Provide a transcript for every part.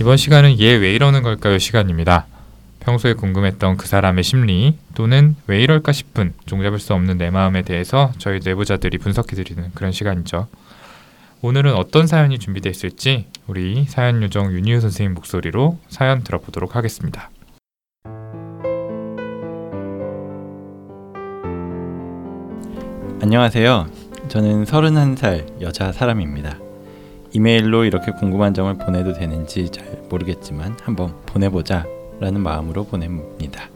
이번 시간은 얘 왜 이러는 걸까요 시간입니다. 평소에 궁금했던 그 사람의 심리 또는 왜 이럴까 싶은 종잡을 수 없는 내 마음에 대해서 저희 내부자들이 분석해드리는 그런 시간이죠. 오늘은 어떤 사연이 준비되어 있을지 우리 사연 요정 윤희우 선생님 목소리로 사연 들어보도록 하겠습니다. 안녕하세요. 저는 31살 여자 사람입니다. 이메일로 이렇게 궁금한 점을 보내도 되는지 잘 모르겠지만 한번 보내보자 라는 마음으로 보냅니다.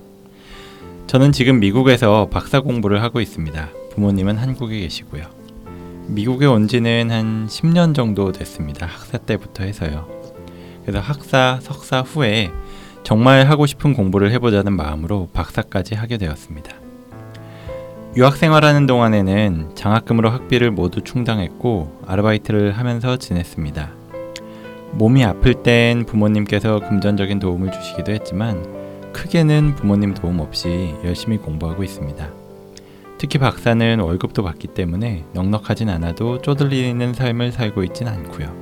저는 지금 미국에서 박사 공부를 하고 있습니다. 부모님은 한국에 계시고요. 미국에 온 지는 한 10년 정도 됐습니다. 학사 때부터 해서요. 그래서 학사, 석사 후에 정말 하고 싶은 공부를 해보자는 마음으로 박사까지 하게 되었습니다. 유학 생활하는 동안에는 장학금으로 학비를 모두 충당했고 아르바이트를 하면서 지냈습니다. 몸이 아플 땐 부모님께서 금전적인 도움을 주시기도 했지만 크게는 부모님 도움 없이 열심히 공부하고 있습니다. 특히 박사는 월급도 받기 때문에 넉넉하진 않아도 쪼들리는 삶을 살고 있진 않고요.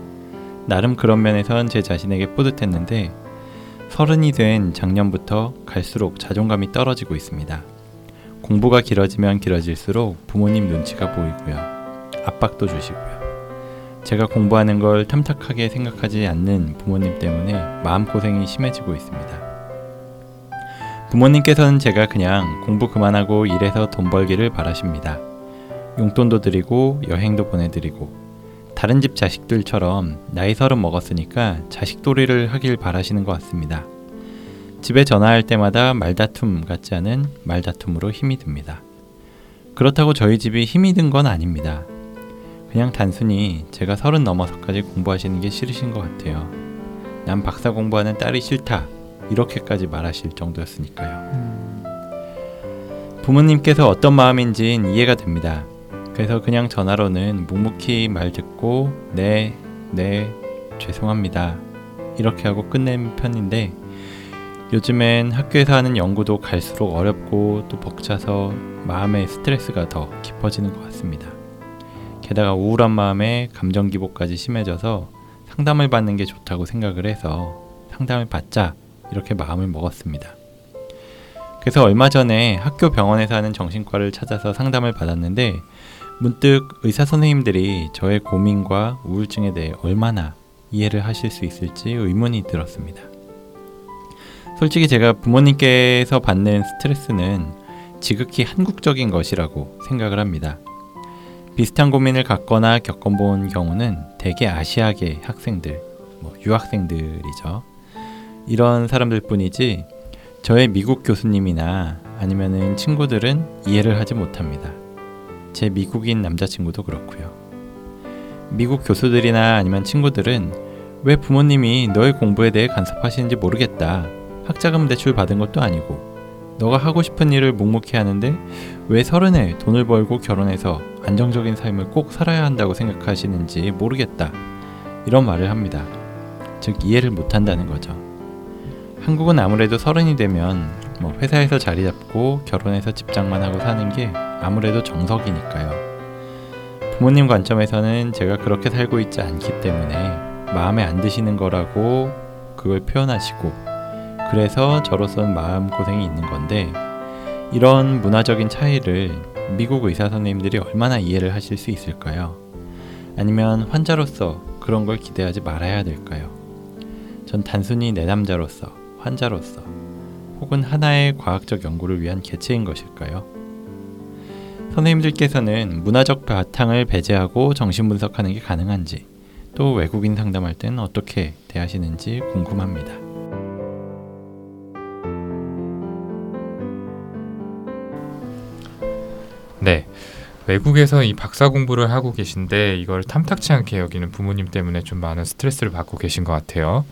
나름 그런 면에선 제 자신에게 뿌듯했는데 서른이 된 작년부터 갈수록 자존감이 떨어지고 있습니다. 공부가 길어지면 길어질수록 부모님 눈치가 보이고요. 압박도 주시고요. 제가 공부하는 걸 탐탁하게 생각하지 않는 부모님 때문에 마음고생이 심해지고 있습니다. 부모님께서는 제가 그냥 공부 그만하고 일해서 돈 벌기를 바라십니다. 용돈도 드리고 여행도 보내드리고 다른 집 자식들처럼 나이 서른 먹었으니까 자식돌이를 하길 바라시는 것 같습니다. 집에 전화할 때마다 말다툼 같지 않은 말다툼으로 힘이 듭니다. 그렇다고 저희 집이 힘이 든 건 아닙니다. 그냥 단순히 제가 서른 넘어서까지 공부하시는 게 싫으신 것 같아요. 난 박사 공부하는 딸이 싫다. 이렇게까지 말하실 정도였으니까요. 부모님께서 어떤 마음인진 이해가 됩니다. 그래서 그냥 전화로는 묵묵히 말 듣고 네, 네, 죄송합니다. 이렇게 하고 끝낸 편인데 요즘엔 학교에서 하는 연구도 갈수록 어렵고 또 벅차서 마음의 스트레스가 더 깊어지는 것 같습니다. 게다가 우울한 마음에 감정 기복까지 심해져서 상담을 받는 게 좋다고 생각을 해서 상담을 받자 이렇게 마음을 먹었습니다. 그래서 얼마 전에 학교 병원에서 하는 정신과를 찾아서 상담을 받았는데 문득 의사 선생님들이 저의 고민과 우울증에 대해 얼마나 이해를 하실 수 있을지 의문이 들었습니다. 솔직히 제가 부모님께서 받는 스트레스는 지극히 한국적인 것이라고 생각을 합니다. 비슷한 고민을 갖거나 겪어본 경우는 대개 아시아계 학생들, 뭐 유학생들이죠. 이런 사람들 뿐이지 저의 미국 교수님이나 아니면은 친구들은 이해를 하지 못합니다. 제 미국인 남자친구도 그렇고요. 미국 교수들이나 아니면 친구들은 왜 부모님이 너의 공부에 대해 간섭하시는지 모르겠다. 학자금 대출 받은 것도 아니고 너가 하고 싶은 일을 묵묵히 하는데 왜 서른에 돈을 벌고 결혼해서 안정적인 삶을 꼭 살아야 한다고 생각하시는지 모르겠다. 이런 말을 합니다. 즉 이해를 못 한다는 거죠. 한국은 아무래도 서른이 되면 뭐 회사에서 자리 잡고 결혼해서 집장만 하고 사는 게 아무래도 정석이니까요. 부모님 관점에서는 제가 그렇게 살고 있지 않기 때문에 마음에 안 드시는 거라고 그걸 표현하시고 그래서 저로서는 마음고생이 있는 건데 이런 문화적인 차이를 미국 의사 선생님들이 얼마나 이해를 하실 수 있을까요? 아니면 환자로서 그런 걸 기대하지 말아야 될까요? 전 단순히 내담자로서, 환자로서, 혹은 하나의 과학적 연구를 위한 개체인 것일까요? 선생님들께서는 문화적 바탕을 배제하고 정신 분석하는 게 가능한지, 또 외국인 상담할 때는 어떻게 대하시는지 궁금합니다. 네. 외국에서 이 박사 공부를 하고 계신데 이걸 탐탁치 않게 여기는 부모님 때문에 좀 많은 스트레스를 받고 계신 것 같아요.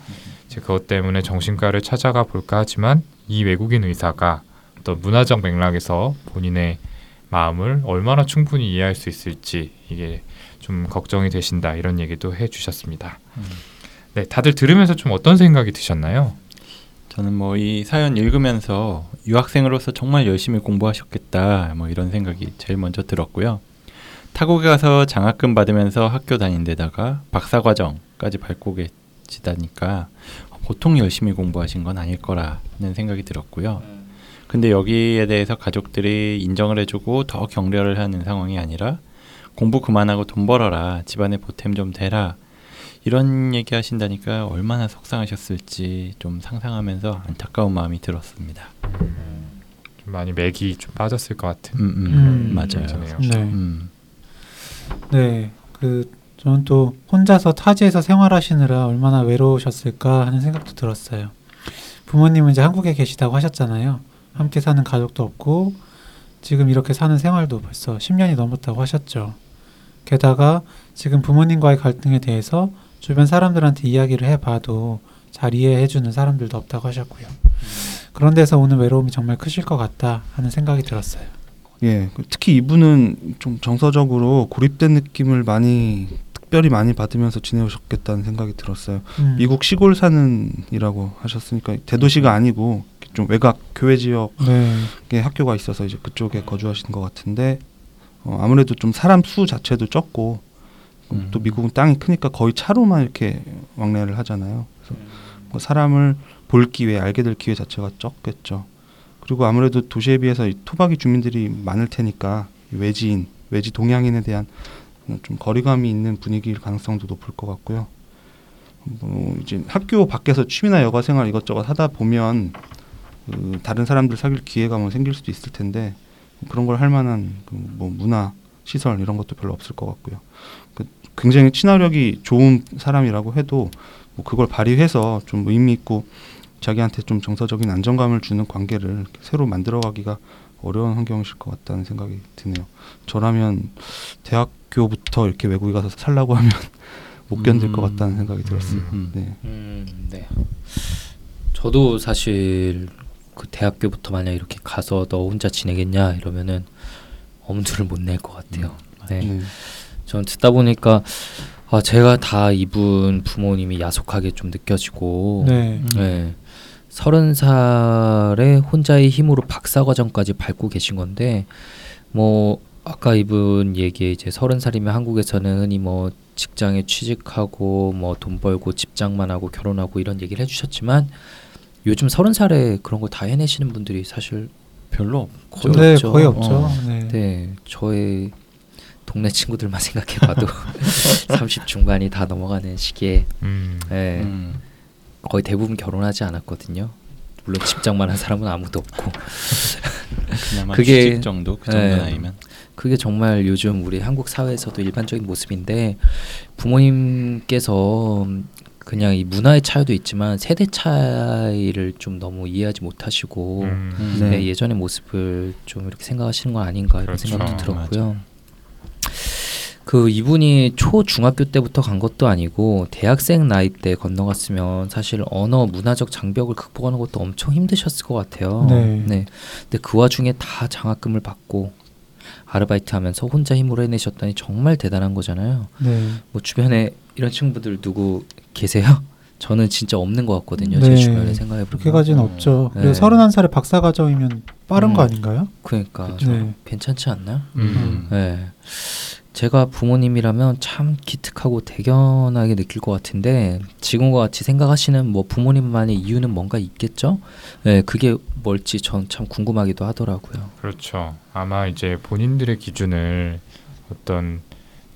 이제 그것 때문에 정신과를 찾아가 볼까 하지만 이 외국인 의사가 어떤 문화적 맥락에서 본인의 마음을 얼마나 충분히 이해할 수 있을지 이게 좀 걱정이 되신다 이런 얘기도 해주셨습니다. 음. 네, 다들 들으면서 좀 어떤 생각이 드셨나요? 저는 뭐 이 사연 읽으면서 유학생으로서 정말 열심히 공부하셨겠다 뭐 이런 생각이 제일 먼저 들었고요. 타국에 가서 장학금 받으면서 학교 다닌 데다가 박사 과정까지 밟고 계시다니까 보통 열심히 공부하신 건 아닐 거라는 생각이 들었고요. 근데 여기에 대해서 가족들이 인정을 해주고 더 격려를 하는 상황이 아니라 공부 그만하고 돈 벌어라 집안에 보탬 좀 되라 이런 얘기 하신다니까 얼마나 속상하셨을지 좀 상상하면서 안타까운 마음이 들었습니다. 좀 많이 맥이 좀 빠졌을 것 같은. 음, 음, 음. 맞아요. 네. 음, 네. 그 저는 또 혼자서 타지에서 생활하시느라 얼마나 외로우셨을까 하는 생각도 들었어요. 부모님은 이제 한국에 계시다고 하셨잖아요. 함께 사는 가족도 없고 지금 이렇게 사는 생활도 벌써 10년이 넘었다고 하셨죠. 게다가 지금 부모님과의 갈등에 대해서 주변 사람들한테 이야기를 해봐도 잘 이해해주는 사람들도 없다고 하셨고요. 그런 데서 오는 외로움이 정말 크실 것 같다 하는 생각이 들었어요. 예, 그 특히 이분은 좀 정서적으로 고립된 느낌을 많이 특별히 많이 받으면서 지내오셨겠다는 생각이 들었어요. 음. 미국 시골 사는이라고 하셨으니까 대도시가 아니고 좀 외곽 교외 지역에 네. 학교가 있어서 이제 그쪽에 거주하시는 것 같은데 어, 아무래도 좀 사람 수 자체도 적고 음. 또 미국은 땅이 크니까 거의 차로만 이렇게 왕래를 하잖아요. 그래서 뭐 사람을 볼 기회, 알게 될 기회 자체가 적겠죠. 그리고 아무래도 도시에 비해서 이 토박이 주민들이 많을 테니까 이 외지인, 외지 동양인에 대한 좀 거리감이 있는 분위기일 가능성도 높을 것 같고요. 뭐 이제 학교 밖에서 취미나 여가 생활 이것저것 하다 보면 그 다른 사람들 사귈 기회가 뭐 생길 수도 있을 텐데 그런 걸 할 만한 그 뭐 문화 시설 이런 것도 별로 없을 것 같고요. 그 굉장히 친화력이 좋은 사람이라고 해도 뭐 그걸 발휘해서 좀 의미 있고 자기한테 좀 정서적인 안정감을 주는 관계를 새로 만들어가기가 어려운 환경이실 것 같다는 생각이 드네요. 저라면 대학교부터 이렇게 외국에 가서 살라고 하면 못 견딜 것 음. 같다는 생각이 들었어요. 음. 네. 음, 네. 저도 사실 그 대학교부터 만약 이렇게 가서 너 혼자 지내겠냐 이러면은 엄두를 못 낼 것 같아요. 네. 네. 전 듣다 보니까 아 제가 다 이분 부모님이 야속하게 좀 느껴지고 네. 네. 서른 살에 혼자의 힘으로 박사 과정까지 밟고 계신 건데 뭐 아까 이분 얘기에 이제 서른 살이면 한국에서는 흔히 뭐 직장에 취직하고 뭐 돈 벌고 집장만 하고 결혼하고 이런 얘기를 해주셨지만 요즘 서른 살에 그런 걸 다 해내시는 분들이 사실 별로 거의 네, 없죠. 거의 없죠. 어. 네. 네, 저의 동네 친구들만 생각해봐도 30 중반이 다 넘어가는 시기에 음. 네, 음. 거의 대부분 결혼하지 않았거든요. 물론 집장만 한 사람은 아무도 없고 그나마 그게- 취직 정도 그 정도 네. 나이면 그게 정말 요즘 우리 한국 사회에서도 일반적인 모습인데 부모님께서 그냥 이 문화의 차이도 있지만 세대 차이를 좀 너무 이해하지 못하시고 음. 음. 네. 네, 예전의 모습을 좀 이렇게 생각하시는 건 아닌가 이런 그렇죠. 생각도 맞아. 들었고요. 그 이분이 초 중학교 때부터 간 것도 아니고 대학생 나이 때 건너갔으면 사실 언어 문화적 장벽을 극복하는 것도 엄청 힘드셨을 것 같아요. 네. 근데 그 와중에 다 장학금을 받고 아르바이트 하면서 혼자 힘으로 해내셨다니 정말 대단한 거잖아요. 네. 뭐 주변에 이런 친구들 누구 계세요? 저는 진짜 없는 것 같거든요. 네. 제 주변에 생각해 보면. 그렇게까지는 어. 없죠. 네. 그리고 서른한 살에 박사 과정이면 빠른 음. 거 아닌가요? 그러니까. 네. 괜찮지 않나요? 음. 네. 제가 부모님이라면 참 기특하고 대견하게 느낄 것 같은데 지금과 같이 생각하시는 뭐 부모님만의 이유는 뭔가 있겠죠? 네, 그게 뭘지 전 참 궁금하기도 하더라고요. 그렇죠. 아마 이제 본인들의 기준을 어떤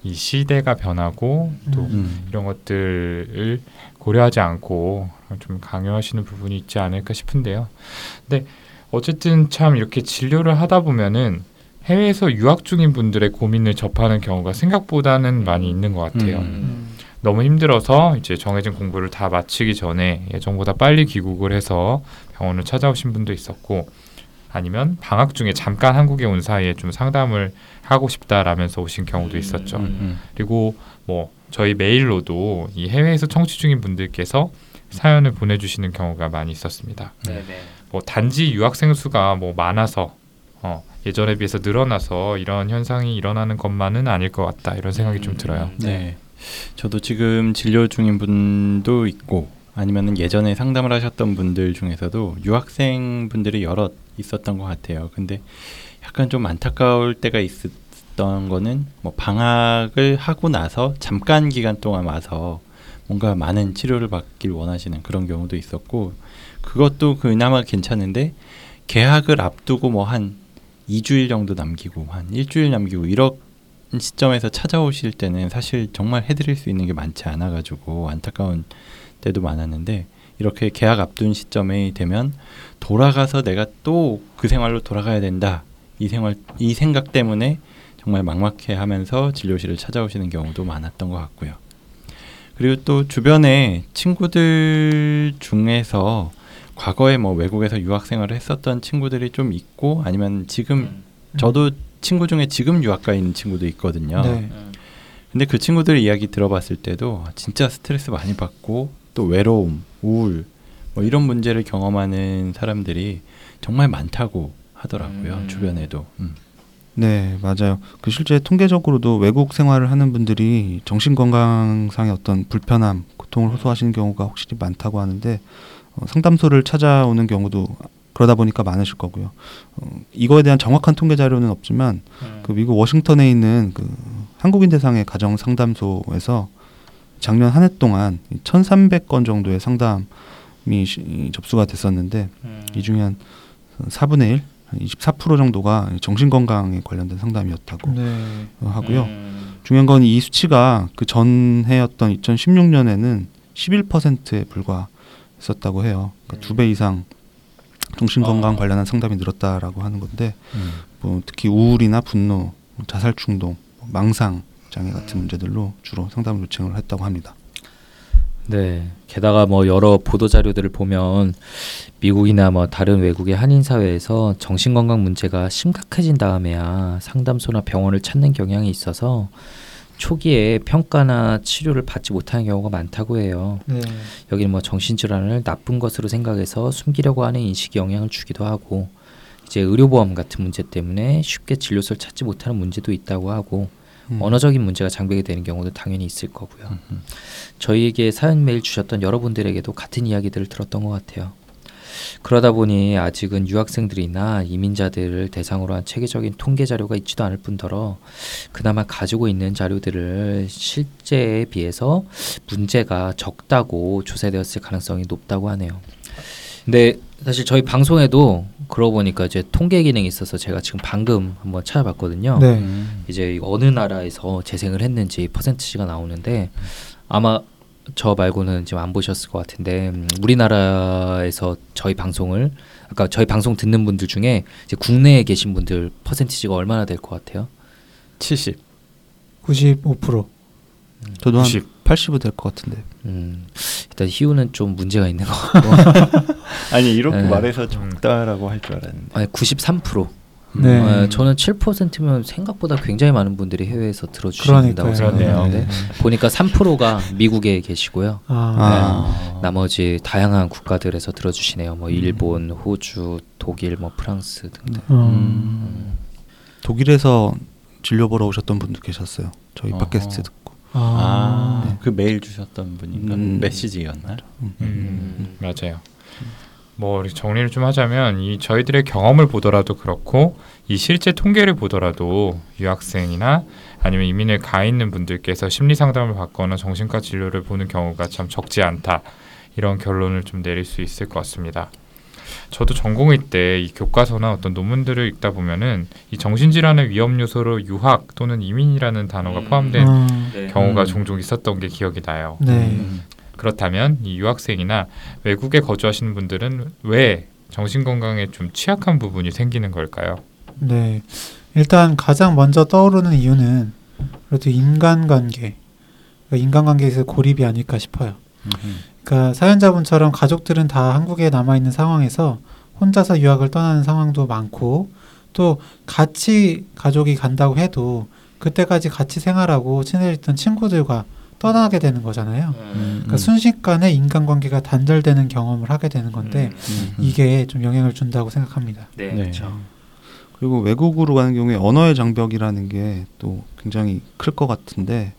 이 시대가 변하고 또 음. 이런 것들을 고려하지 않고 좀 강요하시는 부분이 있지 않을까 싶은데요. 근데 어쨌든 참 이렇게 진료를 하다 보면은 해외에서 유학 중인 분들의 고민을 접하는 경우가 생각보다는 많이 있는 것 같아요. 음. 너무 힘들어서 이제 정해진 공부를 다 마치기 전에 예정보다 빨리 귀국을 해서 병원을 찾아오신 분도 있었고 아니면 방학 중에 잠깐 한국에 온 사이에 좀 상담을 하고 싶다라면서 오신 경우도 있었죠. 음, 음. 그리고 뭐 저희 메일로도 이 해외에서 청취 중인 분들께서 사연을 보내주시는 경우가 많이 있었습니다. 네네. 뭐 단지 유학생 수가 뭐 많아서 어, 예전에 비해서 늘어나서 이런 현상이 일어나는 것만은 아닐 것 같다 이런 생각이 좀 들어요. 네. 저도 지금 진료 중인 분도 있고 아니면은 예전에 상담을 하셨던 분들 중에서도 유학생 분들이 여럿 있었던 것 같아요. 근데 약간 좀 안타까울 때가 있었던 거는 뭐 방학을 하고 나서 잠깐 기간 동안 와서 뭔가 많은 치료를 받길 원하시는 그런 경우도 있었고 그것도 그나마 괜찮은데 계약을 앞두고 뭐 한 2주일 정도 남기고 한 일주일 남기고 이런 시점에서 찾아오실 때는 사실 정말 해드릴 수 있는 게 많지 않아 가지고 안타까운 때도 많았는데 이렇게 계약 앞둔 시점에 되면 돌아가서 내가 또 그 생활로 돌아가야 된다 이 생활 이 생각 때문에 정말 막막해하면서 진료실을 찾아오시는 경우도 많았던 것 같고요. 그리고 또 주변에 친구들 중에서 과거에 뭐 외국에서 유학 생활을 했었던 친구들이 좀 있고 아니면 지금 저도 친구 중에 지금 유학가 있는 친구도 있거든요. 네. 근데 그 친구들 이야기 들어봤을 때도 진짜 스트레스 많이 받고 또 외로움, 우울 뭐 이런 문제를 경험하는 사람들이 정말 많다고 하더라고요. 음. 주변에도. 음. 네, 맞아요. 그 실제 통계적으로도 외국 생활을 하는 분들이 정신 건강상의 어떤 불편함, 고통을 호소하시는 경우가 확실히 많다고 하는데 어, 상담소를 찾아오는 경우도 그러다 보니까 많으실 거고요. 어, 이거에 대한 정확한 통계 자료는 없지만 그 미국 워싱턴에 있는 그 한국인 대상의 가정 상담소에서 작년 한 해 동안 1,300건 정도의 상담이 시- 접수가 됐었는데 이 중에 한 4분의 1, 한 24% 정도가 정신 건강에 관련된 상담이었다고 네. 어, 하고요. 중요한 건 이 수치가 그 전해였던 2016년에는 11%에 불과 했었다고 해요. 그러니까 두배 이상 정신 건강 관련한 상담이 늘었다라고 하는 건데 음. 뭐 특히 우울이나 분노, 자살 충동, 뭐 망상 장애 같은 문제들로 주로 상담을 요청을 했다고 합니다. 네. 게다가 뭐 여러 보도 자료들을 보면 미국이나 뭐 다른 외국의 한인 사회에서 정신 건강 문제가 심각해진 다음에야 상담소나 병원을 찾는 경향이 있어서 초기에 평가나 치료를 받지 못하는 경우가 많다고 해요. 네. 여기는 뭐 정신질환을 나쁜 것으로 생각해서 숨기려고 하는 인식에 영향을 주기도 하고 이제 의료보험 같은 문제 때문에 쉽게 진료소를 찾지 못하는 문제도 있다고 하고 음. 언어적인 문제가 장벽이 되는 경우도 당연히 있을 거고요. 저희에게 사연 메일 주셨던 여러분들에게도 같은 이야기들을 들었던 것 같아요. 그러다 보니 아직은 유학생들이나 이민자들을 대상으로 한 체계적인 통계 자료가 있지도 않을 뿐더러 그나마 가지고 있는 자료들을 실제에 비해서 문제가 적다고 조사되었을 가능성이 높다고 하네요. 근데 사실 저희 방송에도 그러고 보니까 이제 통계 기능이 있어서 제가 지금 방금 한번 찾아봤거든요. 네. 음. 이제 어느 나라에서 재생을 했는지 퍼센트지가 나오는데 아마 저 말고는 지금 안 보셨을 것 같은데 음, 우리나라에서 저희 방송을 아까 저희 방송 듣는 분들 중에 이제 국내에 계신 분들 퍼센티지가 얼마나 될 것 같아요? 70. 95%. 저도 한 90. 80은 될 것 같은데. 음, 일단 희우는 좀 문제가 있는 것 같고 아니 이렇게 네. 말해서 적다라고 할 줄 알았는데. 아니 93%. 네. 어, 저는 7%면 생각보다 굉장히 많은 분들이 해외에서 들어주신다고. 생각하는데 보니까 3%가 미국에 계시고요. 아, 아. 나머지 다양한 국가들에서 들어주시네요. 뭐 일본, 호주, 독일, 뭐 프랑스 등등. 음. 독일에서 진료 보러 오셨던 분도 계셨어요. 저희 어허. 팟캐스트 듣고. 아, 아, 그 메일 주셨던 분인가? 음. 메시지였나요? 음, 맞아요. 뭐 정리를 좀 하자면 이 저희들의 경험을 보더라도 그렇고 이 실제 통계를 보더라도 유학생이나 아니면 이민을 가 있는 분들께서 심리 상담을 받거나 정신과 진료를 보는 경우가 참 적지 않다 이런 결론을 좀 내릴 수 있을 것 같습니다. 저도 전공의 때이 교과서나 어떤 논문들을 읽다 보면은 이 정신질환의 위험 요소로 유학 또는 이민이라는 단어가 음. 포함된 음, 경우가 음. 종종 있었던 게 기억이 나요. 네. 음. 그렇다면 이 유학생이나 외국에 거주하시는 분들은 왜 정신 건강에 좀 취약한 부분이 생기는 걸까요? 네. 일단 가장 먼저 떠오르는 이유는 그래도 인간관계, 그러니까 인간관계에서 고립이 아닐까 싶어요. 음. 그러니까 사연자분처럼 가족들은 다 한국에 남아 있는 상황에서 혼자서 유학을 떠나는 상황도 많고 또 같이 가족이 간다고 해도 그때까지 같이 생활하고 친해졌던 친구들과 떠나게 되는 거잖아요. 음. 그러니까 순식간에 인간관계가 단절되는 경험을 하게 되는 건데 음. 이게 좀 영향을 준다고 생각합니다. 네, 네. 그렇죠. 그리고 외국으로 가는 경우에 언어의 장벽이라는 게 또 굉장히 클 것 같은데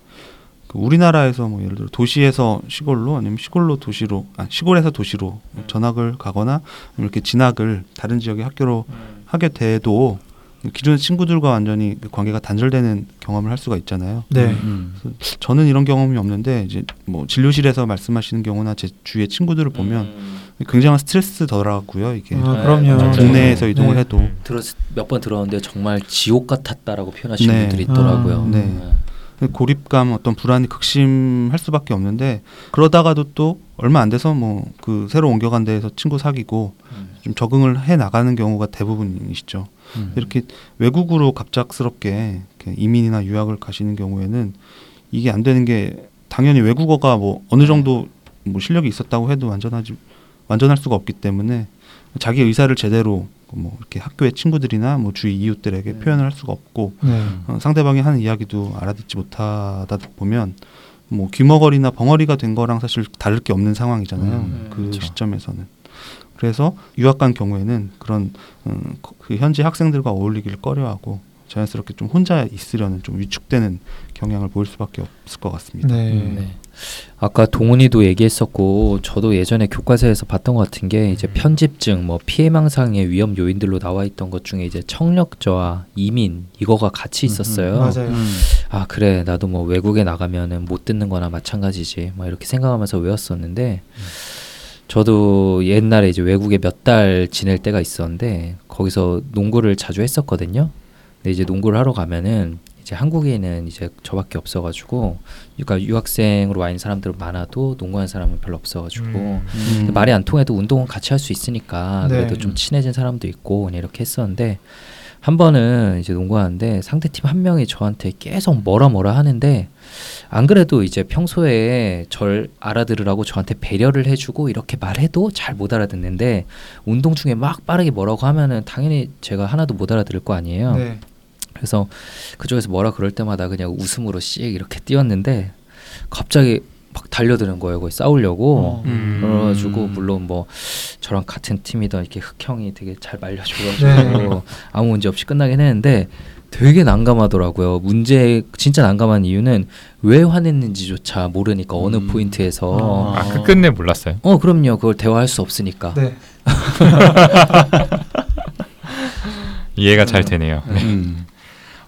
그 우리나라에서 뭐 예를 들어 도시에서 시골로 아니면 시골로 도시로 아 시골에서 도시로 전학을 가거나 이렇게 진학을 다른 지역의 학교로 하게 돼도 기존의 친구들과 완전히 그 관계가 단절되는 경험을 할 수가 있잖아요. 네. 음. 저는 이런 경험이 없는데 이제 뭐 진료실에서 말씀하시는 경우나 제 주위의 친구들을 보면 굉장한 스트레스 덜하고요. 이게 아, 네, 그럼요. 국내에서 이동을 네. 해도 몇 번 들었는데 정말 지옥 같았다라고 표현하시는 네. 분들이 있더라고요. 아, 네. 고립감 어떤 불안이 극심할 수밖에 없는데 그러다가도 또 얼마 안 돼서 뭐 그 새로 옮겨간 데에서 친구 사귀고 음. 좀 적응을 해 나가는 경우가 대부분이시죠. 음. 이렇게 외국으로 갑작스럽게 이민이나 유학을 가시는 경우에는 이게 안 되는 게 당연히 외국어가 뭐 어느 정도 뭐 실력이 있었다고 해도 완전하지 완전할 수가 없기 때문에 자기 의사를 제대로 뭐 이렇게 학교의 친구들이나 뭐 주위 이웃들에게 음. 표현을 할 수가 없고 네. 어, 상대방이 하는 이야기도 알아듣지 못하다 보면 뭐 귀머거리나 벙어리가 된 거랑 사실 다를 게 없는 상황이잖아요. 음, 그 그렇죠. 시점에서는. 그래서 유학 간 경우에는 그런 음, 거- 그 현지 학생들과 어울리기를 꺼려하고 자연스럽게 좀 혼자 있으려는 좀 위축되는 경향을 보일 수밖에 없을 것 같습니다. 네. 네. 아까 동훈이도 얘기했었고 저도 예전에 교과서에서 봤던 것 같은 게 이제 편집증, 뭐 피해망상의 위험 요인들로 나와 있던 것 중에 이제 청력 저하, 이민 이거가 같이 음, 음. 있었어요. 맞아요. 음. 아 그래 나도 뭐 외국에 나가면은 못 듣는 거나 마찬가지지 막 이렇게 생각하면서 외웠었는데 저도 옛날에 이제 외국에 몇 달 지낼 때가 있었는데 거기서 농구를 자주 했었거든요 근데 이제 농구를 하러 가면은 이제 한국에는 이제 저밖에 없어가지고 그러니까 유학생으로 와 있는 사람들은 많아도 농구하는 사람은 별로 없어가지고 음. 음. 말이 안 통해도 운동은 같이 할 수 있으니까 네. 그래도 좀 친해진 사람도 있고 그냥 이렇게 했었는데 한 번은 이제 농구하는데 상대 팀 한 명이 저한테 계속 뭐라 뭐라 하는데 안 그래도 이제 평소에 절 알아들으라고 저한테 배려를 해주고 이렇게 말해도 잘 못 알아듣는데 운동 중에 막 빠르게 뭐라고 하면은 당연히 제가 하나도 못 알아들을 거 아니에요. 네. 그래서 그쪽에서 뭐라 그럴 때마다 그냥 웃음으로 씩 이렇게 띄웠는데 갑자기 막 달려드는 거예요. 거기 싸우려고. 어. 음. 그래가지고 물론 뭐 저랑 같은 팀이던 이렇게 흑형이 되게 잘 말려줘가지고 네. 아무 문제 없이 끝나긴 했는데 되게 난감하더라고요. 문제 진짜 난감한 이유는 왜 화냈는지조차 모르니까 어느 음. 포인트에서 아. 아 끝끝내 몰랐어요. 어 그럼요 그걸 대화할 수 없으니까 네. 이해가 잘 되네요. 음.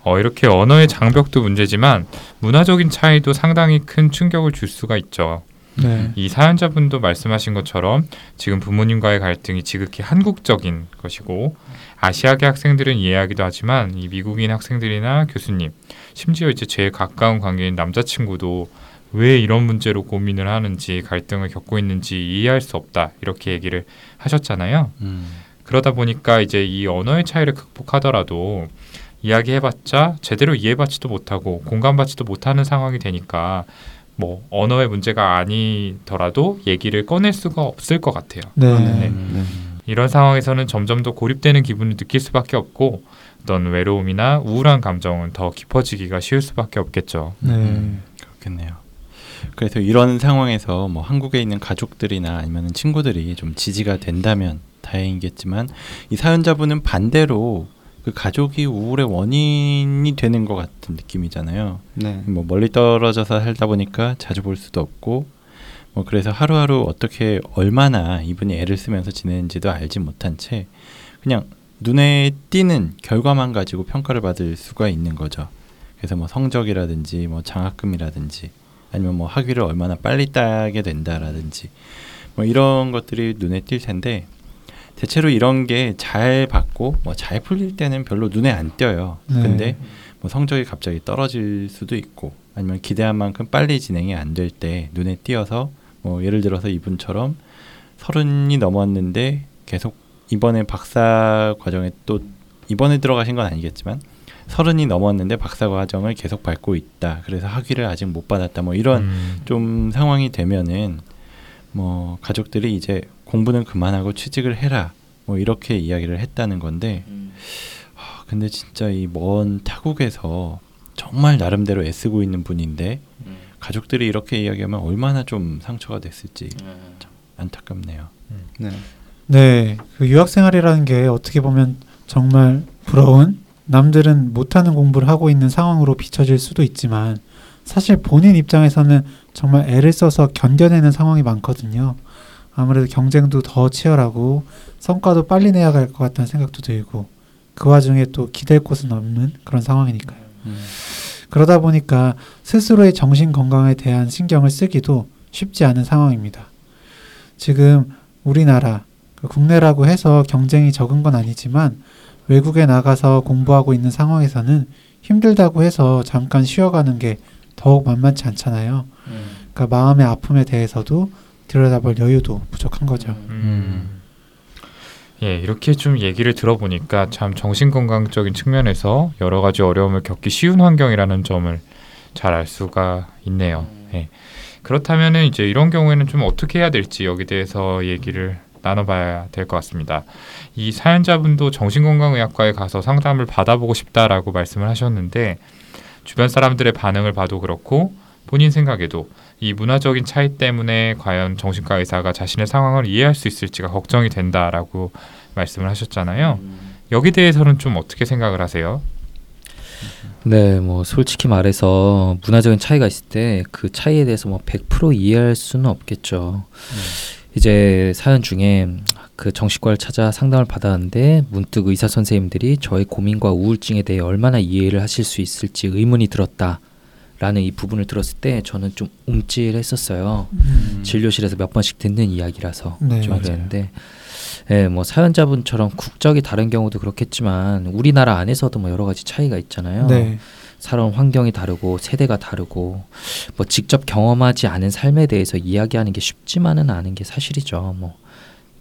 어, 이렇게 언어의 장벽도 문제지만 문화적인 차이도 상당히 큰 충격을 줄 수가 있죠. 네. 이 사연자분도 말씀하신 것처럼 지금 부모님과의 갈등이 지극히 한국적인 것이고 아시아계 학생들은 이해하기도 하지만 이 미국인 학생들이나 교수님 심지어 이제 제일 가까운 관계인 남자친구도 왜 이런 문제로 고민을 하는지 갈등을 겪고 있는지 이해할 수 없다 이렇게 얘기를 하셨잖아요. 음. 그러다 보니까 이제 이 언어의 차이를 극복하더라도 이야기해봤자 제대로 이해받지도 못하고 공감받지도 못하는 상황이 되니까 뭐 언어의 문제가 아니더라도 얘기를 꺼낼 수가 없을 것 같아요. 네. 네. 음. 이런 상황에서는 점점 더 고립되는 기분을 느낄 수밖에 없고 어떤 외로움이나 우울한 감정은 더 깊어지기가 쉬울 수밖에 없겠죠. 네. 음. 그렇겠네요. 그래서 이런 상황에서 뭐 한국에 있는 가족들이나 아니면 친구들이 좀 지지가 된다면 다행이겠지만 이 사연자분은 반대로 그 가족이 우울의 원인이 되는 것 같은 느낌이잖아요. 네. 뭐 멀리 떨어져서 살다 보니까 자주 볼 수도 없고 뭐 그래서 하루하루 어떻게 얼마나 이분이 애를 쓰면서 지내는지도 알지 못한 채 그냥 눈에 띄는 결과만 가지고 평가를 받을 수가 있는 거죠. 그래서 뭐 성적이라든지 뭐 장학금이라든지 아니면 뭐 학위를 얼마나 빨리 따게 된다라든지 뭐 이런 것들이 눈에 띌 텐데 대체로 이런 게 잘 받고 뭐 잘 풀릴 때는 별로 눈에 안 띄어요. 네. 근데 뭐 성적이 갑자기 떨어질 수도 있고 아니면 기대한 만큼 빨리 진행이 안 될 때 눈에 띄어서 뭐 예를 들어서 이분처럼 서른이 넘었는데 계속 이번에 박사 과정에 또 이번에 들어가신 건 아니겠지만 서른이 넘었는데 박사 과정을 계속 밟고 있다. 그래서 학위를 아직 못 받았다. 뭐 이런 음, 좀 상황이 되면은 뭐 가족들이 이제 공부는 그만하고 취직을 해라. 뭐 이렇게 이야기를 했다는 건데 아, 근데 진짜 이 먼 타국에서 정말 나름대로 애쓰고 있는 분인데 가족들이 이렇게 이야기하면 얼마나 좀 상처가 됐을지 참 안타깝네요. 네. 네, 그 유학 생활이라는 게 어떻게 보면 정말 부러운 남들은 못하는 공부를 하고 있는 상황으로 비춰질 수도 있지만 사실 본인 입장에서는 정말 애를 써서 견뎌내는 상황이 많거든요. 아무래도 경쟁도 더 치열하고 성과도 빨리 내야 갈 것 같다는 생각도 들고 그 와중에 또 기댈 곳은 없는 그런 상황이니까요. 음. 그러다 보니까 스스로의 정신 건강에 대한 신경을 쓰기도 쉽지 않은 상황입니다. 지금 우리나라 그 국내라고 해서 경쟁이 적은 건 아니지만 외국에 나가서 공부하고 있는 상황에서는 힘들다고 해서 잠깐 쉬어가는 게 더욱 만만치 않잖아요. 그러니까 마음의 아픔에 대해서도 들여다볼 여유도 부족한 거죠. 음. 예, 이렇게 좀 얘기를 들어보니까 참 정신건강적인 측면에서 여러 가지 어려움을 겪기 쉬운 환경이라는 점을 잘 알 수가 있네요. 예. 그렇다면은 이제 이런 경우에는 좀 어떻게 해야 될지 여기 대해서 얘기를 나눠봐야 될 것 같습니다. 이 사연자분도 정신건강의학과에 가서 상담을 받아보고 싶다라고 말씀을 하셨는데 주변 사람들의 반응을 봐도 그렇고 본인 생각에도 이 문화적인 차이 때문에 과연 정신과 의사가 자신의 상황을 이해할 수 있을지가 걱정이 된다라고 말씀을 하셨잖아요. 여기 대해서는 좀 어떻게 생각을 하세요? 네, 뭐 솔직히 말해서 문화적인 차이가 있을 때 그 차이에 대해서 뭐 100% 이해할 수는 없겠죠. 이제 사연 중에 그 정신과를 찾아 상담을 받았는데 문득 의사 선생님들이 저의 고민과 우울증에 대해 얼마나 이해를 하실 수 있을지 의문이 들었다 라는 이 부분을 들었을 때 저는 좀 움찔했었어요. 음. 진료실에서 몇 번씩 듣는 이야기라서 네, 좀. 그랬는데 예, 뭐 사연자분처럼 국적이 다른 경우도 그렇겠지만 우리나라 안에서도 뭐 여러 가지 차이가 있잖아요. 네. 살아온 환경이 다르고 세대가 다르고 뭐 직접 경험하지 않은 삶에 대해서 이야기하는 게 쉽지만은 않은 게 사실이죠. 뭐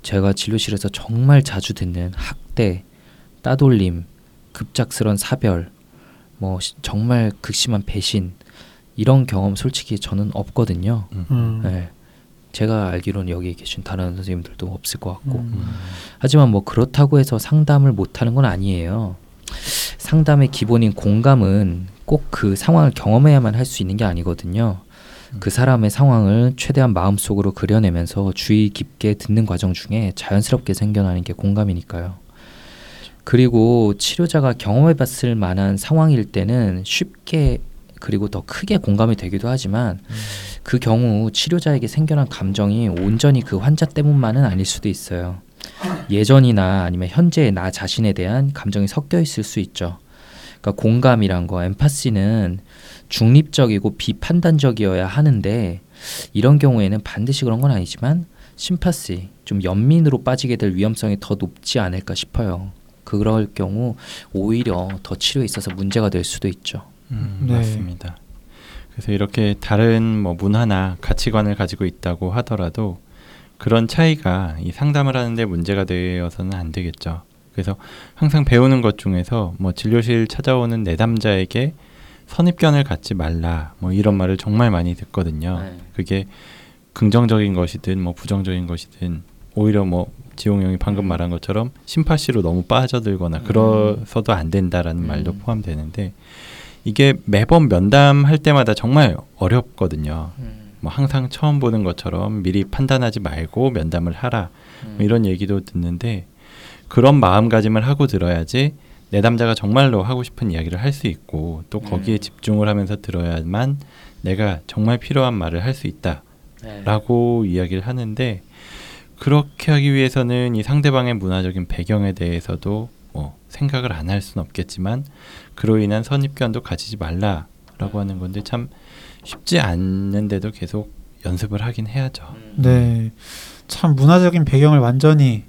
제가 진료실에서 정말 자주 듣는 학대, 따돌림, 급작스런 사별, 뭐 시- 정말 극심한 배신 이런 경험 솔직히 저는 없거든요. 음. 네. 제가 알기로는 여기 계신 다른 선생님들도 없을 것 같고 음. 하지만 뭐 그렇다고 해서 상담을 못하는 건 아니에요. 상담의 기본인 공감은 꼭 그 상황을 경험해야만 할 수 있는 게 아니거든요. 그 사람의 상황을 최대한 마음속으로 그려내면서 주의 깊게 듣는 과정 중에 자연스럽게 생겨나는 게 공감이니까요. 그리고 치료자가 경험해 봤을 만한 상황일 때는 쉽게 그리고 더 크게 공감이 되기도 하지만 그 경우 치료자에게 생겨난 감정이 온전히 그 환자 때문만은 아닐 수도 있어요. 예전이나 아니면 현재의 나 자신에 대한 감정이 섞여 있을 수 있죠. 그러니까 공감이란 거, 엠파시는 중립적이고 비판단적이어야 하는데 이런 경우에는 반드시 그런 건 아니지만 심파시, 좀 연민으로 빠지게 될 위험성이 더 높지 않을까 싶어요. 그럴 경우 오히려 더 치료에 있어서 문제가 될 수도 있죠. 음, 네. 맞습니다. 그래서 이렇게 다른 뭐 문화나 가치관을 가지고 있다고 하더라도 그런 차이가 이 상담을 하는데 문제가 되어서는 안 되겠죠. 그래서 항상 배우는 것 중에서 뭐 진료실 찾아오는 내담자에게 선입견을 갖지 말라 뭐 이런 말을 정말 많이 듣거든요. 네. 그게 긍정적인 것이든 뭐 부정적인 것이든 오히려 뭐 지용 형이 방금 말한 것처럼 심파시로 너무 빠져들거나 그러서도 안 된다라는 말도 음. 포함되는데 이게 매번 면담할 때마다 정말 어렵거든요. 뭐 항상 처음 보는 것처럼 미리 판단하지 말고 면담을 하라 뭐 이런 얘기도 듣는데 그런 마음가짐을 하고 들어야지 내담자가 정말로 하고 싶은 이야기를 할 수 있고 또 거기에 음. 집중을 하면서 들어야만 내가 정말 필요한 말을 할 수 있다 네. 라고 이야기를 하는데 그렇게 하기 위해서는 이 상대방의 문화적인 배경에 대해서도 뭐 생각을 안 할 수는 없겠지만 그로 인한 선입견도 가지지 말라라고 하는 건데 참 쉽지 않는데도 계속 연습을 하긴 해야죠. 네. 참 문화적인 배경을 완전히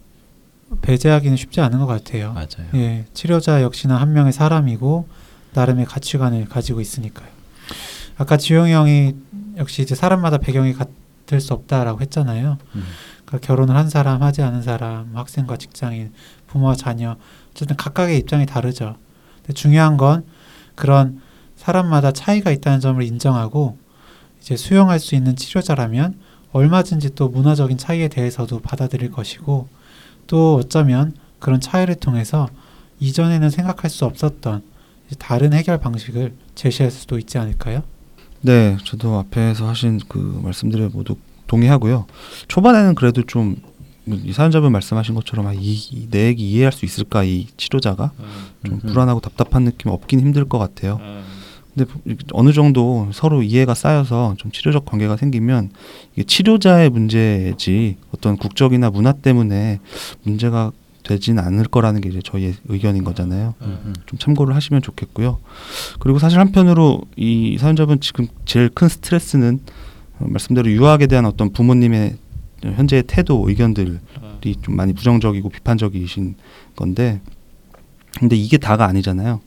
배제하기는 쉽지 않은 것 같아요. 맞아요. 예, 치료자 역시나 한 명의 사람이고 나름의 가치관을 가지고 있으니까요. 아까 지용이 형이 역시 이제 사람마다 배경이 같을 수 없다라고 했잖아요. 음. 그러니까 결혼을 한 사람, 하지 않은 사람, 학생과 직장인, 부모와 자녀, 어쨌든 각각의 입장이 다르죠. 중요한 건 그런 사람마다 차이가 있다는 점을 인정하고 이제 수용할 수 있는 치료자라면 얼마든지 또 문화적인 차이에 대해서도 받아들일 것이고 또 어쩌면 그런 차이를 통해서 이전에는 생각할 수 없었던 다른 해결 방식을 제시할 수도 있지 않을까요? 네, 저도 앞에서 하신 그 말씀들에 모두 동의하고요. 초반에는 그래도 좀 이 사연자분 말씀하신 것처럼 아, 이, 이, 내 얘기 이해할 수 있을까 이 치료자가 좀 음흠. 불안하고 답답한 느낌 없긴 힘들 것 같아요. 근데 어느 정도 서로 이해가 쌓여서 좀 치료적 관계가 생기면 이게 치료자의 문제지 어떤 국적이나 문화 때문에 문제가 되진 않을 거라는 게 이제 저희의 의견인 거잖아요. 음, 좀 참고를 하시면 좋겠고요. 그리고 사실 한편으로 이 사연자분 지금 제일 큰 스트레스는 어, 말씀대로 유학에 대한 어떤 부모님의 현재의 태도, 의견들이 좀 많이 부정적이고 비판적이신 건데, 근데 이게 다가 아니잖아요.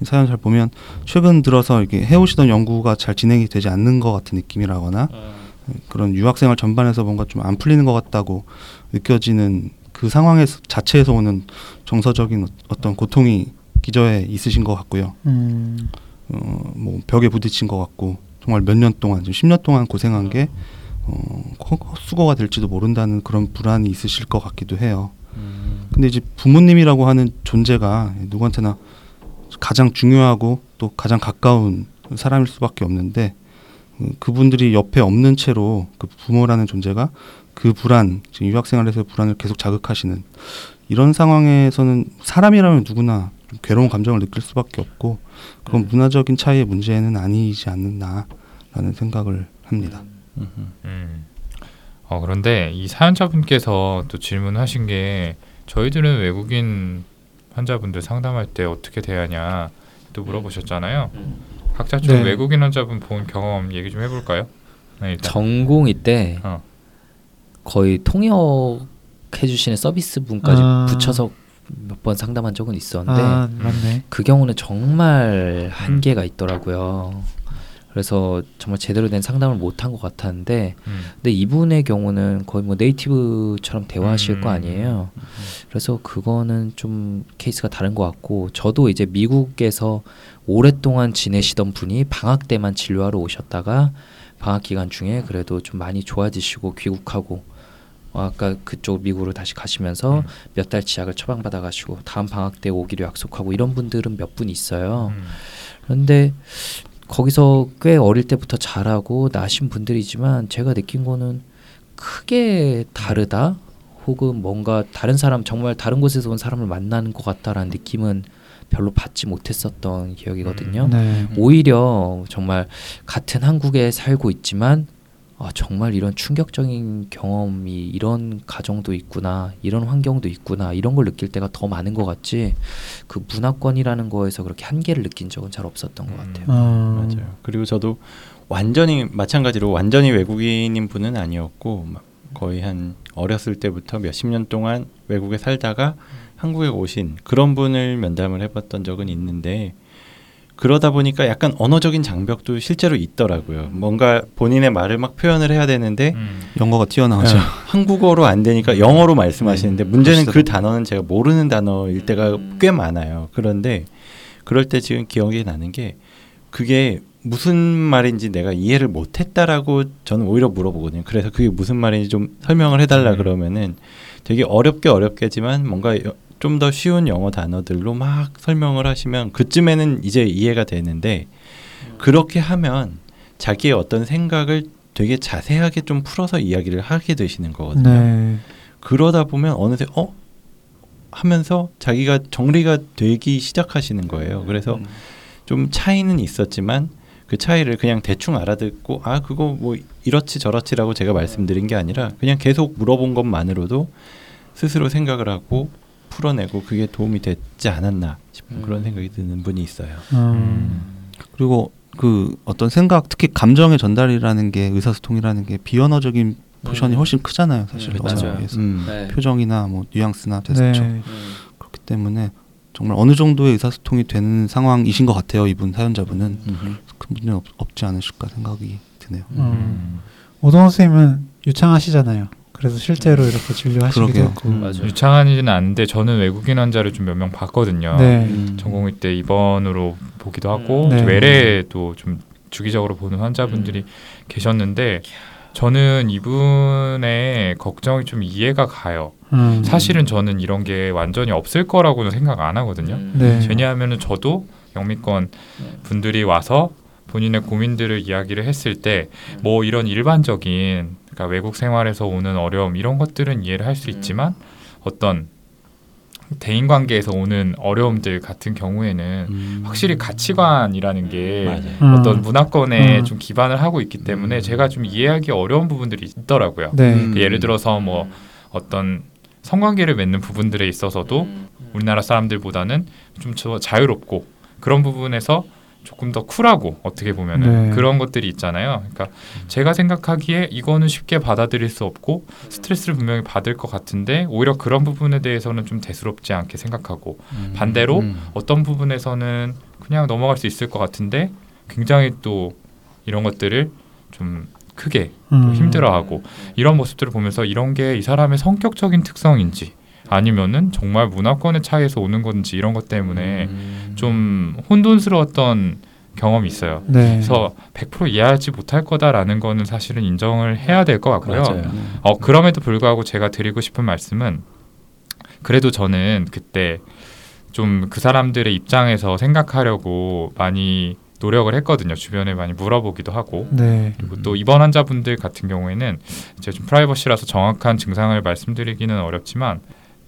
이 사연 잘 보면 최근 들어서 이렇게 해오시던 연구가 잘 진행이 되지 않는 것 같은 느낌이라거나 그런 유학생활 전반에서 뭔가 좀 안 풀리는 것 같다고 느껴지는 그 상황에 자체에서 오는 정서적인 어- 어떤 고통이 기저에 있으신 것 같고요. 음, 어, 뭐 벽에 부딪힌 것 같고 정말 몇 년 동안 지금 10년 동안 고생한 게 어, 헛- 헛수고가 될지도 모른다는 그런 불안이 있으실 것 같기도 해요. 음, 근데 이제 부모님이라고 하는 존재가 누구한테나 가장 중요하고 또 가장 가까운 사람일 수밖에 없는데 음, 그분들이 옆에 없는 채로 그 부모라는 존재가 그 불안, 지금 유학생활에서의 불안을 계속 자극하시는 이런 상황에서는 사람이라면 누구나 좀 괴로운 감정을 느낄 수밖에 없고 그건 문화적인 차이의 문제는 아니지 않느냐라는 생각을 합니다. 음, 음. 음. 어, 그런데 이 사연자분께서 또 질문하신 게 저희들은 외국인 환자분들 상담할 때 어떻게 대하냐 또 물어보셨잖아요. 각자 좀 네. 외국인 환자분 본 경험 얘기 좀 해볼까요? 네, 일단. 전공의 때 어. 거의 통역 해 주시는 서비스 분까지 아. 붙여서 몇 번 상담한 적은 있었는데 아 맞네. 그 경우는 정말 한계가 있더라고요. 그래서 정말 제대로 된 상담을 못한 것 같았는데 음. 근데 이분의 경우는 거의 뭐 네이티브처럼 대화하실 거 음. 아니에요. 그래서 그거는 좀 케이스가 다른 것 같고 저도 이제 미국에서 오랫동안 지내시던 분이 방학 때만 진료하러 오셨다가 방학 기간 중에 그래도 좀 많이 좋아지시고 귀국하고 어, 아까 그쪽 미국으로 다시 가시면서 음. 몇달 지약을 처방받아 가시고 다음 방학 때 오기로 약속하고 이런 분들은 몇 분 있어요. 음. 그런데 거기서 꽤 어릴 때부터 잘하고 나신 분들이지만 제가 느낀 거는 크게 다르다 혹은 뭔가 다른 사람 정말 다른 곳에서 온 사람을 만나는 것 같다라는 느낌은 별로 받지 못했었던 기억이거든요. 네. 오히려 정말 같은 한국에 살고 있지만 아, 정말 이런 충격적인 경험이 이런 가정도 있구나 이런 환경도 있구나 이런 걸 느낄 때가 더 많은 것 같지 그 문화권이라는 거에서 그렇게 한계를 느낀 적은 잘 없었던 것 음. 같아요. 어, 맞아요. 그리고 저도 완전히 마찬가지로 완전히 외국인인 분은 아니었고 막 거의 한 어렸을 때부터 몇십 년 동안 외국에 살다가 한국에 오신 그런 분을 면담을 해봤던 적은 있는데 그러다 보니까 약간 언어적인 장벽도 실제로 있더라고요. 뭔가 본인의 말을 막 표현을 해야 되는데 음. 영어가 튀어나오죠. 어, 한국어로 안 되니까 영어로 말씀하시는데 네, 문제는 그. 단어는 제가 모르는 단어일 때가 꽤 많아요. 그런데 그럴 때 지금 기억이 나는 게 그게 무슨 말인지 내가 이해를 못했다라고 저는 오히려 물어보거든요. 그래서 그게 무슨 말인지 좀 설명을 해달라 음. 그러면은 되게 어렵게 어렵게지만 뭔가 좀 더 쉬운 영어 단어들로 막 설명을 하시면 그쯤에는 이제 이해가 되는데 그렇게 하면 자기의 어떤 생각을 되게 자세하게 좀 풀어서 이야기를 하게 되시는 거거든요. 네. 그러다 보면 어느새 어 하면서 자기가 정리가 되기 시작하시는 거예요. 그래서 좀 차이는 있었지만 그 차이를 그냥 대충 알아듣고 아 그거 뭐 이렇지 저렇지라고 제가 말씀드린 게 아니라 그냥 계속 물어본 것만으로도 스스로 생각을 하고 풀어내고 그게 도움이 됐지 않았나 싶은 그런 생각이 드는 분이 있어요. 음. 그리고 그 어떤 생각, 특히 감정의 전달이라는 게 의사소통이라는 게 비언어적인 포션이 음. 훨씬 크잖아요, 사실 음, 언어에 맞아요. 음. 네. 표정이나 뭐 뉘앙스나 제스처 네. 그렇기 때문에 정말 어느 정도의 의사소통이 되는 상황이신 것 같아요, 이분 사연자분은. 큰 문제는 없, 없지 않으실까 생각이 드네요. 음. 오동호 선생님은 유창하시잖아요. 그래서 실제로 이렇게 진료하시기도 그러게요. 했고. 음. 유창하지는 않은데 저는 외국인 환자를 좀 몇 명 봤거든요. 네. 음. 전공의 때 입원으로 보기도 하고 네. 외래도 좀 주기적으로 보는 환자분들이 계셨는데 저는 이분의 걱정이 좀 이해가 가요. 음. 사실은 저는 이런 게 완전히 없을 거라고는 생각 안 하거든요. 음. 네. 왜냐하면은 저도 영미권 분들이 와서 본인의 고민들을 이야기를 했을 때 뭐 이런 일반적인 그러니까 외국 생활에서 오는 어려움 이런 것들은 이해를 할 수 있지만 어떤 대인 관계에서 오는 어려움들 같은 경우에는 음. 확실히 가치관이라는 게 맞아요. 음. 어떤 문화권에 음. 좀 기반을 하고 있기 때문에 음. 제가 좀 이해하기 어려운 부분들이 있더라고요. 네. 음. 그 예를 들어서 뭐 어떤 성관계를 맺는 부분들에 있어서도 우리나라 사람들보다는 좀 저- 자유롭고 그런 부분에서 조금 더 쿨하고 어떻게 보면은 네. 그런 것들이 있잖아요. 그러니까 제가 생각하기에 이거는 쉽게 받아들일 수 없고 스트레스를 분명히 받을 것 같은데 오히려 그런 부분에 대해서는 좀 대수롭지 않게 생각하고 반대로 음. 어떤 부분에서는 그냥 넘어갈 수 있을 것 같은데 굉장히 또 이런 것들을 좀 크게 또 음. 힘들어하고 이런 모습들을 보면서 이런 게 이 사람의 성격적인 특성인지 아니면은 정말 문화권의 차이에서 오는 건지 이런 것 때문에 음. 좀 혼돈스러웠던 경험이 있어요. 네. 그래서 100% 이해하지 못할 거다라는 거는 사실은 인정을 해야 될 것 같고요. 맞아요. 어 그럼에도 불구하고 제가 드리고 싶은 말씀은 그래도 저는 그때 좀 그 사람들의 입장에서 생각하려고 많이 노력을 했거든요. 주변에 많이 물어보기도 하고 네. 그리고 또 입원 환자분들 같은 경우에는 이제 좀 프라이버시라서 정확한 증상을 말씀드리기는 어렵지만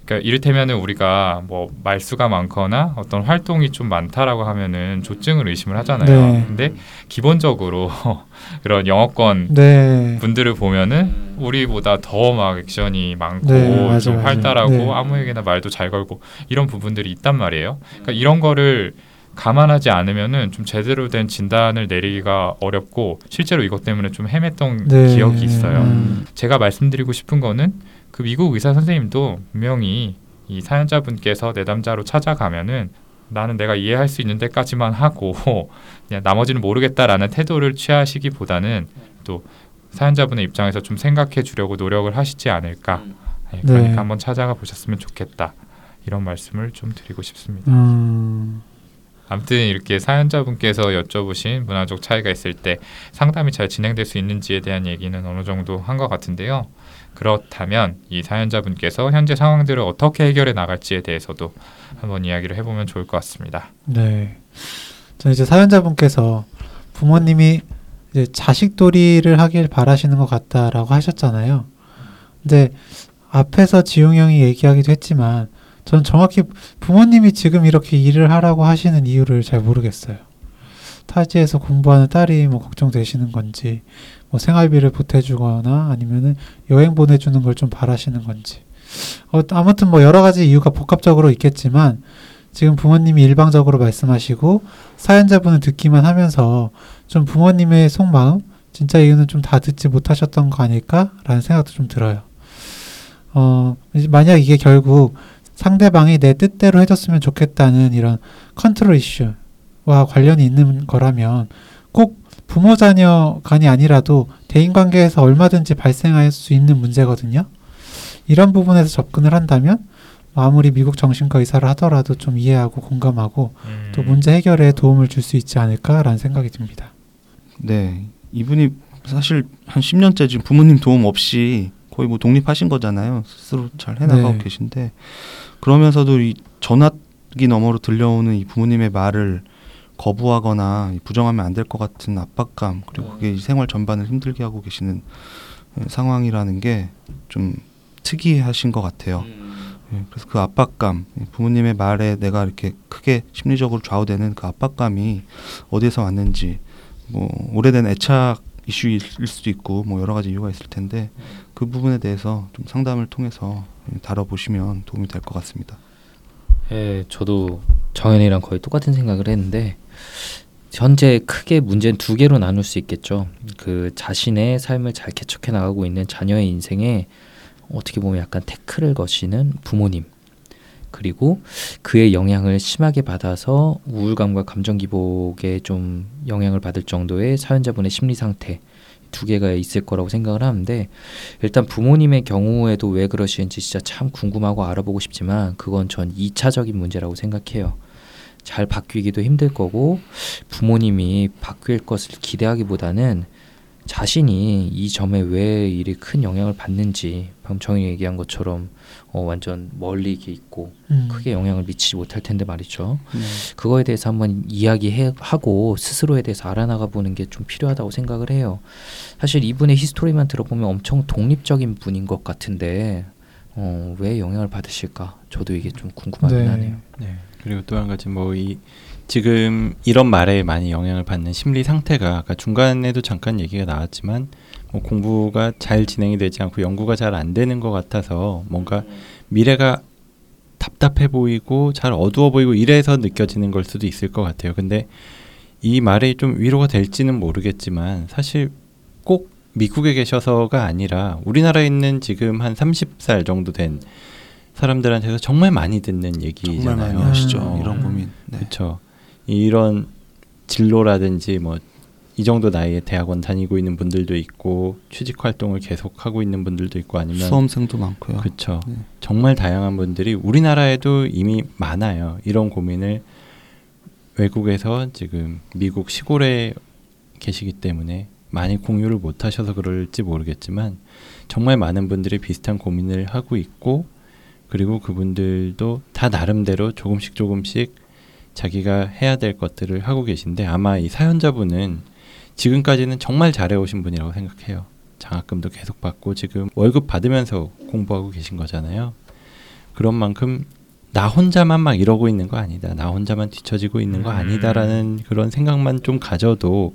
그러니까 이를테면은 우리가 뭐 말수가 많거나 어떤 활동이 좀 많다라고 하면은 조증을 의심을 하잖아요. 네. 근데 기본적으로 그런 영어권 네. 분들을 보면은 우리보다 더 막 액션이 많고 네, 맞아요, 좀. 활달하고 네. 아무에게나 말도 잘 걸고 이런 부분들이 있단 말이에요. 그러니까 이런 거를 감안하지 않으면은 좀 제대로 된 진단을 내리기가 어렵고 실제로 이것 때문에 좀 헤맸던 네. 기억이 있어요. 음. 제가 말씀드리고 싶은 거는 그 미국 의사 선생님도 분명히 이 사연자분께서 내담자로 찾아가면은 나는 내가 이해할 수 있는 데까지만 하고 그냥 나머지는 모르겠다라는 태도를 취하시기보다는 또 사연자분의 입장에서 좀 생각해 주려고 노력을 하시지 않을까. 네, 그러니까 네. 한번 찾아가 보셨으면 좋겠다. 이런 말씀을 좀 드리고 싶습니다. 음. 아무튼 이렇게 사연자분께서 여쭤보신 문화적 차이가 있을 때 상담이 잘 진행될 수 있는지에 대한 얘기는 어느 정도 한 것 같은데요. 그렇다면 이 사연자분께서 현재 상황들을 어떻게 해결해 나갈지에 대해서도 한번 이야기를 해보면 좋을 것 같습니다. 네. 저 이제 사연자분께서 부모님이 이제 자식돌이를 하길 바라시는 것 같다라고 하셨잖아요. 근데 앞에서 지용 형이 얘기하기도 했지만 전 정확히 부모님이 지금 이렇게 일을 하라고 하시는 이유를 잘 모르겠어요. 타지에서 공부하는 딸이 뭐 걱정되시는 건지, 뭐 생활비를 보태주거나 아니면은 여행 보내주는 걸 좀 바라시는 건지. 어, 아무튼 뭐 여러 가지 이유가 복합적으로 있겠지만 지금 부모님이 일방적으로 말씀하시고 사연자분은 듣기만 하면서 좀 부모님의 속마음 진짜 이유는 좀 다 듣지 못하셨던 거 아닐까라는 생각도 좀 들어요. 어 만약 이게 결국 상대방이 내 뜻대로 해줬으면 좋겠다는 이런 컨트롤 이슈와 관련이 있는 거라면 꼭 부모 자녀 간이 아니라도 대인 관계에서 얼마든지 발생할 수 있는 문제거든요. 이런 부분에서 접근을 한다면 아무리 미국 정신과 의사를 하더라도 좀 이해하고 공감하고 또 문제 해결에 도움을 줄 수 있지 않을까라는 생각이 듭니다. 네, 이분이 사실 한 10년째 지금 부모님 도움 없이 거의 뭐 독립하신 거잖아요. 스스로 잘 해나가고 네. 계신데 그러면서도 이 전화기 너머로 들려오는 이 부모님의 말을 거부하거나 이 부정하면 안 될 것 같은 압박감 그리고 그게 이 생활 전반을 힘들게 하고 계시는 예, 상황이라는 게 좀 특이하신 것 같아요. 예, 그래서 그 압박감, 예, 부모님의 말에 내가 이렇게 크게 심리적으로 좌우되는 그 압박감이 어디에서 왔는지, 뭐 오래된 애착 이슈일 수도 있고, 뭐 여러 가지 이유가 있을 텐데 그 부분에 대해서 좀 상담을 통해서 예, 다뤄보시면 도움이 될 것 같습니다. 예, 저도 정현이랑 거의 똑같은 생각을 했는데 현재 크게 문제는 두 개로 나눌 수 있겠죠. 그 자신의 삶을 잘 개척해 나가고 있는 자녀의 인생에 어떻게 보면 약간 태클을 거시는 부모님 그리고 그의 영향을 심하게 받아서 우울감과 감정 기복에 좀 영향을 받을 정도의 사연자분의 심리 상태 두 개가 있을 거라고 생각을 하는데 일단 부모님의 경우에도 왜 그러시는지 진짜 참 궁금하고 알아보고 싶지만 그건 전 2차적인 문제라고 생각해요. 잘 바뀌기도 힘들 거고 부모님이 바뀔 것을 기대하기보다는 자신이 이 점에 왜 이리 큰 영향을 받는지 방금 정이 얘기한 것처럼 어, 완전 멀리 있고 음. 크게 영향을 미치지 못할 텐데 말이죠. 그거에 대해서 한번 이야기하고 스스로에 대해서 알아나가 보는 게 좀 필요하다고 생각을 해요. 사실 이분의 히스토리만 들어보면 엄청 독립적인 분인 것 같은데 어, 왜 영향을 받으실까? 저도 이게 좀 궁금하긴 네. 하네요. 네. 그리고 또 한 가지 뭐 이 지금 이런 말에 많이 영향을 받는 심리 상태가 아까 중간에도 잠깐 얘기가 나왔지만 뭐 공부가 잘 진행이 되지 않고 연구가 잘 안 되는 것 같아서 뭔가 미래가 답답해 보이고 잘 어두워 보이고 이래서 느껴지는 걸 수도 있을 것 같아요. 근데 이 말이 좀 위로가 될지는 모르겠지만 사실 꼭 미국에 계셔서가 아니라 우리나라에 있는 지금 한 30살 정도 된 사람들한테서 정말 많이 듣는 얘기잖아요. 정말 많이 하시죠. 어, 이런 고민. 네. 그렇죠. 이런 진로라든지 뭐 이 정도 나이에 대학원 다니고 있는 분들도 있고 취직 활동을 계속 하고 있는 분들도 있고 아니면 수험생도 많고요. 그렇죠. 네. 정말 다양한 분들이 우리나라에도 이미 많아요. 이런 고민을 외국에서 지금 미국 시골에 계시기 때문에 많이 공유를 못 하셔서 그럴지 모르겠지만 정말 많은 분들이 비슷한 고민을 하고 있고 그리고 그분들도 다 나름대로 조금씩 조금씩 자기가 해야 될 것들을 하고 계신데 아마 이 사연자분은 지금까지는 정말 잘해오신 분이라고 생각해요. 장학금도 계속 받고 지금 월급 받으면서 공부하고 계신 거잖아요. 그런 만큼 나 혼자만 막 이러고 있는 거 아니다. 나 혼자만 뒤처지고 있는 거 음. 아니다라는 그런 생각만 좀 가져도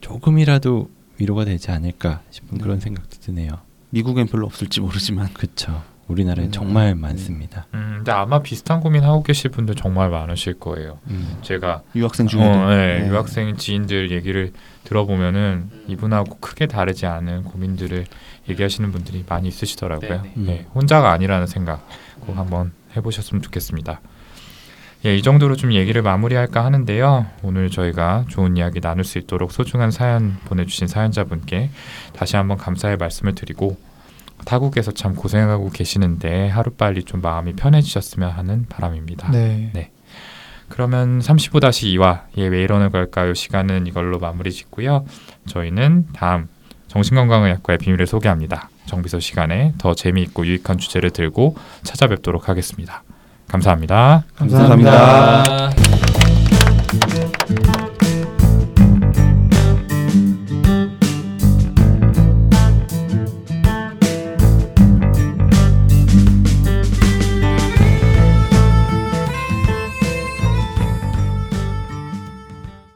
조금이라도 위로가 되지 않을까 싶은 네. 그런 생각도 드네요. 미국엔 별로 없을지 모르지만 그렇죠. 우리나라에 네. 정말 많습니다. 음, 근데 아마 비슷한 고민 하고 계실 분들 정말 많으실 거예요. 음. 제가 유학생 중에도 어, 네, 네. 유학생 지인들 얘기를 들어보면은 이분하고 크게 다르지 않은 고민들을 얘기하시는 분들이 많이 있으시더라고요. 네네. 음. 네, 혼자가 아니라는 생각 꼭 한번 해보셨으면 좋겠습니다. 예, 이 정도로 좀 얘기를 마무리할까 하는데요. 오늘 저희가 좋은 이야기 나눌 수 있도록 소중한 사연 보내주신 사연자분께 다시 한번 감사의 말씀을 드리고 타국에서 참 고생하고 계시는데 하루빨리 좀 마음이 편해지셨으면 하는 바람입니다. 네. 그러면 35-2화 예, 왜 이러는 걸까요? 시간은 이걸로 마무리 짓고요. 저희는 다음 정신건강의학과의 비밀을 소개합니다. 정비서 시간에 더 재미있고 유익한 주제를 들고 찾아뵙도록 하겠습니다. 감사합니다. 감사합니다. 감사합니다.